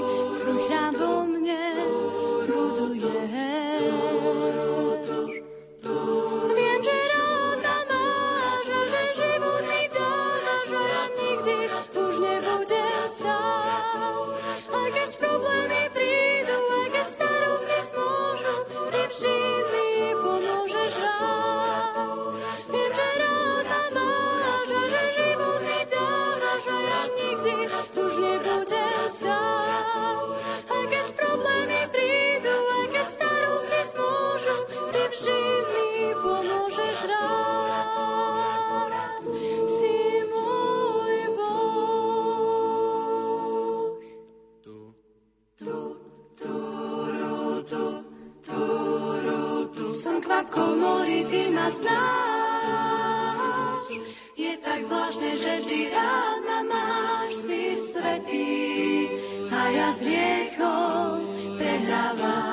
Speaker 14: komory ty ma znáš. Je tak zvláštne, že vždy rána máš si svetý a ja s hriechom prehrávam.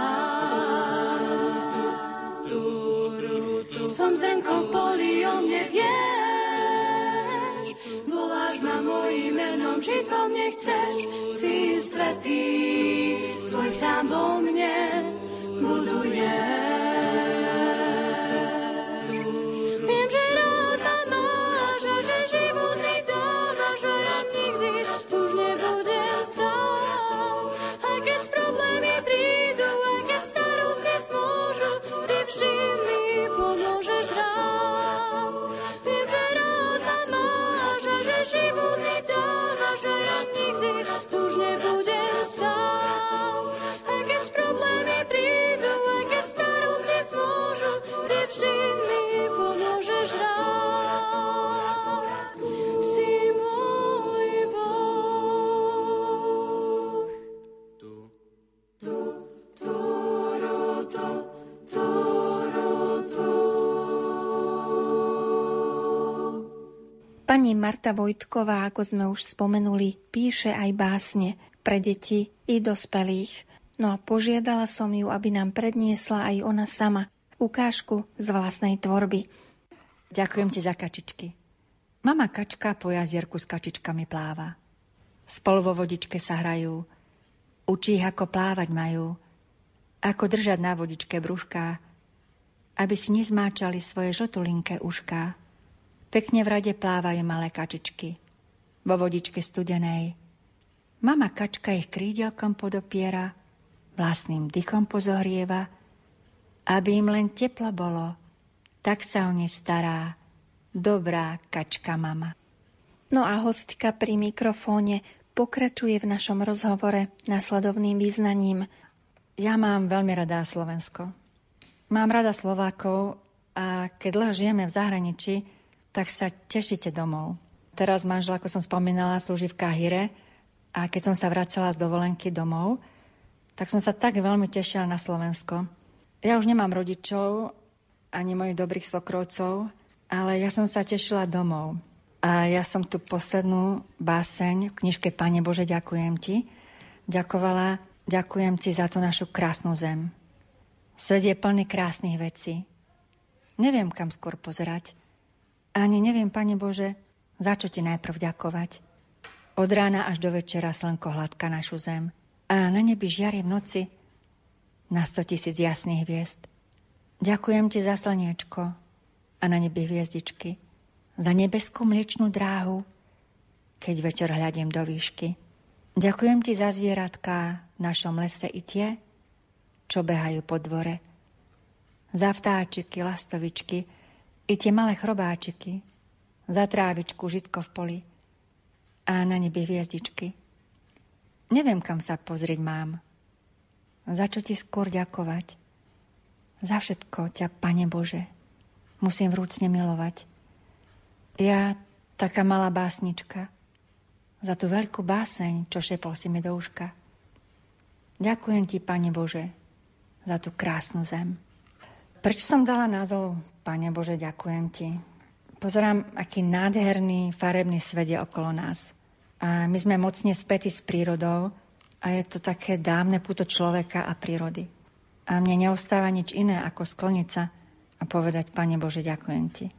Speaker 14: Som zrnko v poli, o mne vieš, voláš ma mojim menom, žiť vo mne chceš, si svetý, svoj chrám vo mne buduješ.
Speaker 2: Pani Marta Vojtková, ako sme už spomenuli, píše aj básne pre deti i dospelých. No a požiadala som ju, aby nám predniesla aj ona sama ukážku z vlastnej tvorby.
Speaker 9: Ďakujem ti za kačičky. Mama kačka po jazierku s kačičkami pláva. Spolu vo vodičke sa hrajú. Učí ich, ako plávať majú. Ako držať na vodičke brúška, aby si nezmáčali svoje žltulinké ušká. Pekne v rade plávajú malé kačičky. Vo vodičke studenej. Mama kačka ich krídelkom podopiera, vlastným dychom pozohrieva, aby im len teplo bolo, tak sa o ne stará dobrá kačka mama.
Speaker 2: No a hostka pri mikrofóne pokračuje v našom rozhovore následovným význaním.
Speaker 9: Ja mám veľmi rada Slovensko. Mám rada Slovákov a keď dlho žijeme v zahraničí, tak sa tešíte domov. Teraz manžel, ako som spomínala, slúži v Kahire a keď som sa vracala z dovolenky domov, tak som sa tak veľmi tešila na Slovensko. Ja už nemám rodičov, ani mojich dobrých svokrovcov, ale ja som sa tešila domov. A ja som tu poslednú báseň v knižke Pane Bože, ďakujem ti. Ďakovala, ďakujem ti za tú našu krásnu zem. Svet je plný krásnych vecí. Neviem, kam skôr pozerať. Ani neviem, Pane Bože, za čo Ti najprv ďakovať. Od rána až do večera slnko hladka našu zem a na nebi žiari v noci na sto tisíc jasných hviezd. Ďakujem Ti za slniečko a na nebi hviezdičky, za nebeskú mliečnú dráhu, keď večer hľadím do výšky. Ďakujem Ti za zvieratka v našom lese i tie, čo behajú po dvore. Za vtáčiky, lastovičky i tie malé chrobáčiky. Za trávičku, žitko v poli a na nebi hviezdičky. Neviem, kam sa pozrieť mám. Za čo ti skôr ďakovať? Za všetko ťa, Pane Bože, musím vrúcne milovať. Ja, taká malá básnička, za tú veľkú báseň, čo šepol si mi do uška. Ďakujem ti, Pane Bože, za tú krásnu zem. Prečo som dala názov Pane Bože, ďakujem ti? Pozerám, aký nádherný farebný svet je okolo nás. A my sme mocne späti s prírodou a je to také dávne puto človeka a prírody. A mne neostáva nič iné, ako skloniť sa a povedať, Pane Bože, ďakujem ti.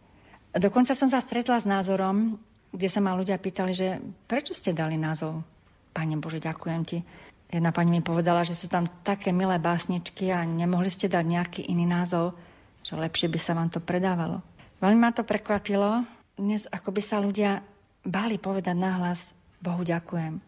Speaker 9: A dokonca som sa stretla s názorom, kde sa ma ľudia pýtali, že prečo ste dali názov Pane Bože, ďakujem ti. Jedna pani mi povedala, že sú tam také milé básničky a nemohli ste dať nejaký iný názov, že lepšie by sa vám to predávalo. Veľmi ma to prekvapilo. Dnes ako by sa ľudia báli povedať nahlas Bohu ďakujem.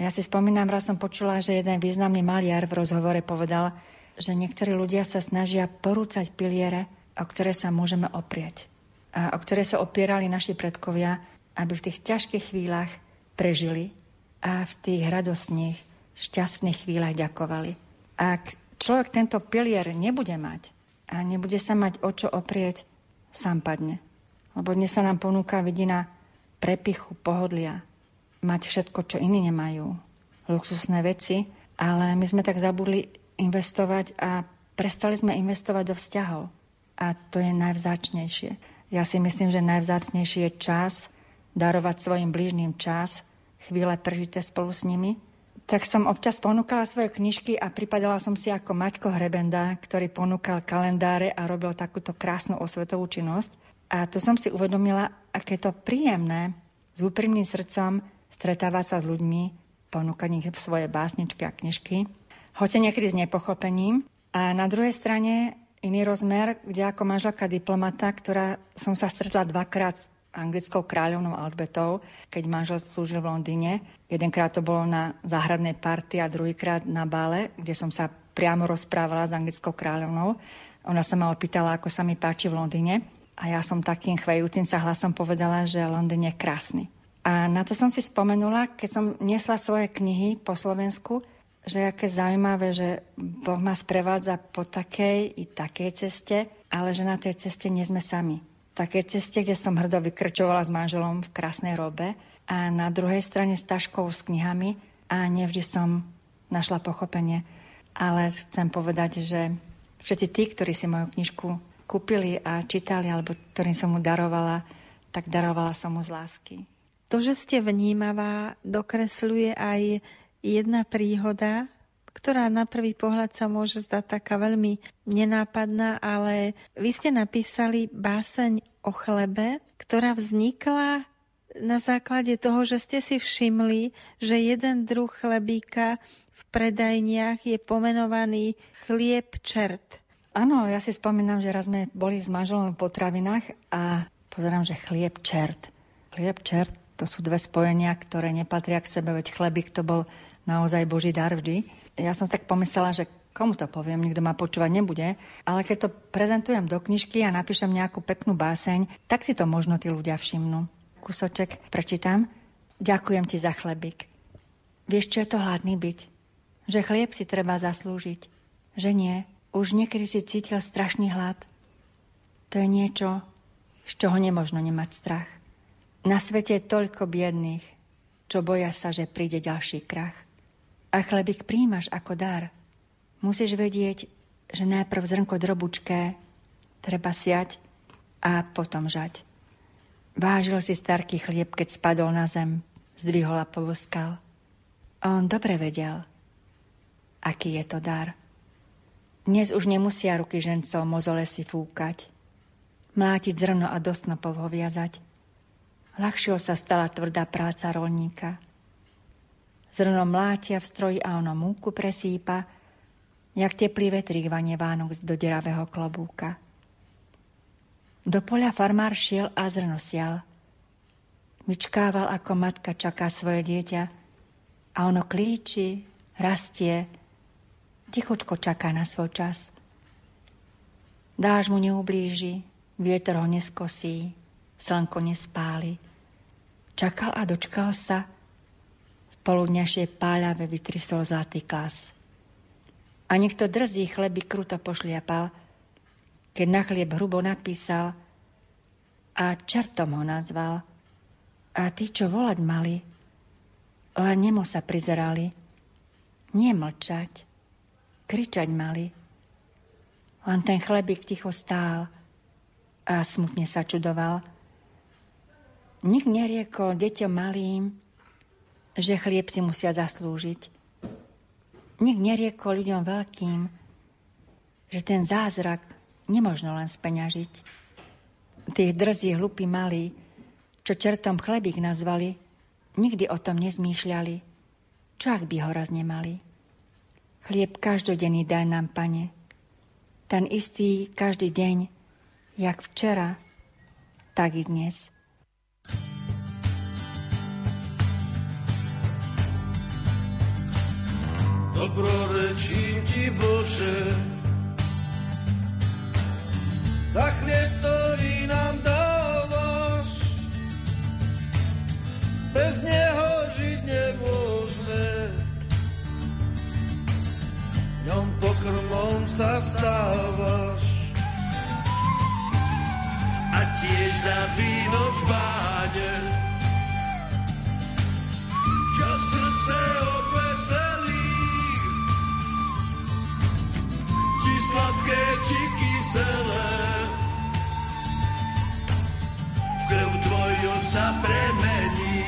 Speaker 9: Ja si spomínam, raz som počula, že jeden významný maliar v rozhovore povedal, že niektorí ľudia sa snažia porúcať piliere, o ktoré sa môžeme oprieť. A o ktoré sa opierali naši predkovia, aby v tých ťažkých chvíľach prežili a v tých radostných šťastných chvíľach ďakovali. Ak človek tento pilier nebude mať a nebude sa mať o čo oprieť, sám padne. Lebo dnes sa nám ponúka vidina prepichu, pohodlia, mať všetko, čo iní nemajú, luxusné veci, ale my sme tak zabudli investovať a prestali sme investovať do vzťahov. A to je najvzácnejšie. Ja si myslím, že najvzácnejší je čas darovať svojim blížnym čas, chvíle prežité spolu s nimi – tak som občas ponúkala svoje knižky a pripadala som si ako Maťko Hrebenda, ktorý ponúkal kalendáre a robil takúto krásnu osvetovú činnosť. A tu som si uvedomila, aké to príjemné s úprimným srdcom stretávať sa s ľuďmi, ponúkať im svoje básničky a knižky, hoci niekedy s nepochopením. A na druhej strane iný rozmer, kde ako manželka diplomata, ktorá som sa stretla dvakrát anglickou kráľovnou Albertou, keď manžel slúžil v Londýne. Jedenkrát to bolo na záhradnej party a druhýkrát na bále, kde som sa priamo rozprávala s anglickou kráľovnou. Ona sa ma opýtala, ako sa mi páči v Londýne. A ja som takým chvejúcim sa hlasom povedala, že Londýn je krásny. A na to som si spomenula, keď som nesla svoje knihy po Slovensku, že aké zaujímavé, že Boh ma sprevádza po takej i takej ceste, ale že na tej ceste nie sme sami také ceste, kde som hrdo vykrčovala s manželom v krásnej robe a na druhej strane s taškou s knihami a nevždy som našla pochopenie. Ale chcem povedať, že všetci tí, ktorí si moju knižku kúpili a čítali, alebo ktorým som mu darovala, tak darovala som mu z lásky.
Speaker 2: To, že ste vnímavá, dokresľuje aj jedna príhoda, ktorá na prvý pohľad sa môže zdať taká veľmi nenápadná, ale vy ste napísali báseň o chlebe, ktorá vznikla na základe toho, že ste si všimli, že jeden druh chlebíka v predajniach je pomenovaný chlieb čert.
Speaker 9: Áno, ja si spomínam, že raz sme boli s manželom v potravinách a pozerám, že chlieb čert. Chlieb čert to sú dve spojenia, ktoré nepatria k sebe, veď chlebík to bol naozaj Boží dar vždy ja som tak pomyslela, že komu to poviem, nikto ma počúvať nebude, ale keď to prezentujem do knižky a napíšem nejakú peknú báseň, tak si to možno tí ľudia všimnú. Kusoček prečítam. Ďakujem ti za chlebík. Vieš, čo je to hladný byť? Že chlieb si treba zaslúžiť. Že nie. Už niekedy si cítil strašný hlad. To je niečo, z čoho nemožno nemať strach. Na svete je toľko biedných, čo boja sa, že príde ďalší krach a chlebík príjmaš ako dar, musíš vedieť, že najprv zrnko drobučké treba siať a potom žať. Vážil si starký chlieb, keď spadol na zem, zdvihol a povoskal. On dobre vedel, aký je to dar. Dnes už nemusia ruky žencov mozole si fúkať. mlátiť zrno a do snopov ho sa stala tvrdá práca rolníka. Zrno mlátia v stroji a ono múku presýpa, jak teplý vetrík vanie Vánok do deravého klobúka. Do poľa farmár šiel a zrno sial. Vyčkával, ako matka čaká svoje dieťa a ono klíči, rastie, tichučko čaká na svoj čas. Dáž mu neublíži, vietor ho neskosí, slnko nespáli. Čakal a dočkal sa, poludňašie páľave vytrysol zlatý klas. A niekto drzý chleby kruto pošliapal, keď na chlieb hrubo napísal a čertom ho nazval. A tí, čo volať mali, len nemo sa prizerali. Nie mlčať, kričať mali. Len ten chlebík ticho stál a smutne sa čudoval. Nik neriekol deťom malým, že chlieb si musia zaslúžiť. Nik neriekol ľuďom veľkým, že ten zázrak nemožno len speňažiť. Tých drzí hlupí malí, čo čertom chlebík nazvali, nikdy o tom nezmýšľali, čo ak by ho raz nemali. Chlieb každodenný daj nám, pane, ten istý každý deň, jak včera, tak i dnes.
Speaker 15: Dobrorečím ti, Bože, za chlieb, ktorý nám dávaš. Bez neho žiť nemôžeme, ňom pokrmom sa stávaš. A tiež za víno v báde, čo srdce odveselí. Sladké či kyselé. V krv tvoju sa premení.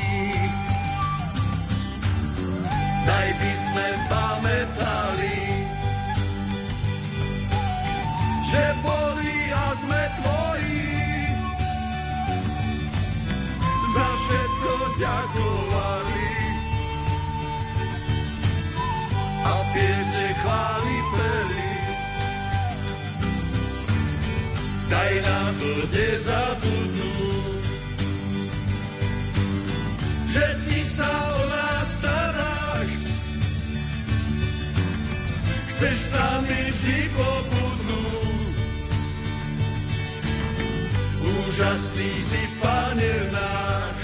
Speaker 15: Daj by sme pamätali, že boli a sme tvoji. Za všetko ďakovali a piese chváli peli. Daj nám to nezabudnúť. Že ty sa o nás staráš, chceš s nami vždy pobudnúť. Úžasný si, Pane náš,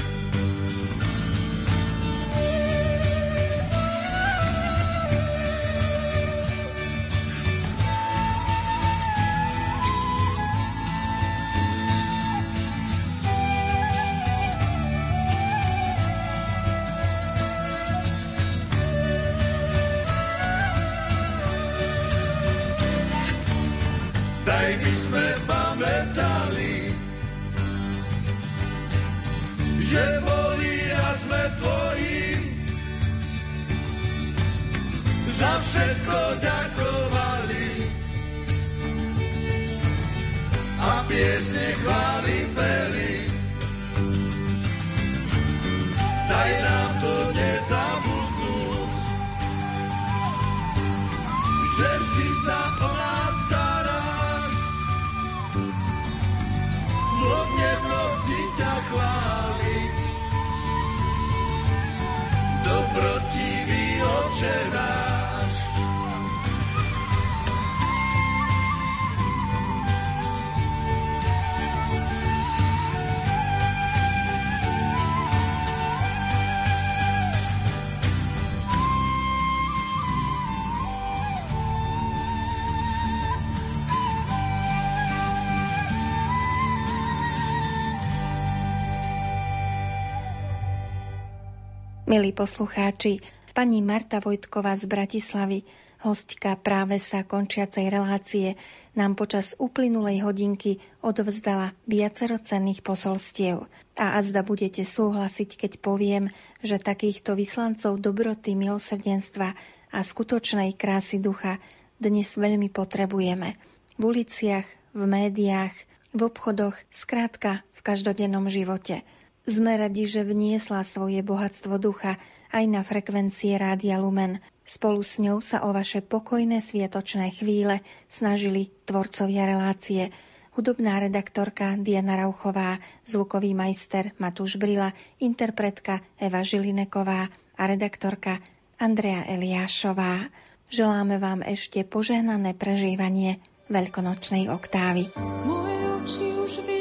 Speaker 2: Milí poslucháči, pani Marta Vojtková z Bratislavy, hostka práve sa končiacej relácie, nám počas uplynulej hodinky odovzdala viacero cenných posolstiev. A azda budete súhlasiť, keď poviem, že takýchto vyslancov dobroty, milosrdenstva a skutočnej krásy ducha dnes veľmi potrebujeme. V uliciach, v médiách, v obchodoch, skrátka v každodennom živote – sme radi, že vniesla svoje bohatstvo ducha aj na frekvencie Rádia Lumen. Spolu s ňou sa o vaše pokojné sviatočné chvíle snažili tvorcovia relácie hudobná redaktorka Diana Rauchová, zvukový majster Matúš Brila, interpretka Eva Žilineková a redaktorka Andrea Eliášová. Želáme vám ešte požehnané prežívanie veľkonočnej oktávy.
Speaker 14: Moje oči už vie.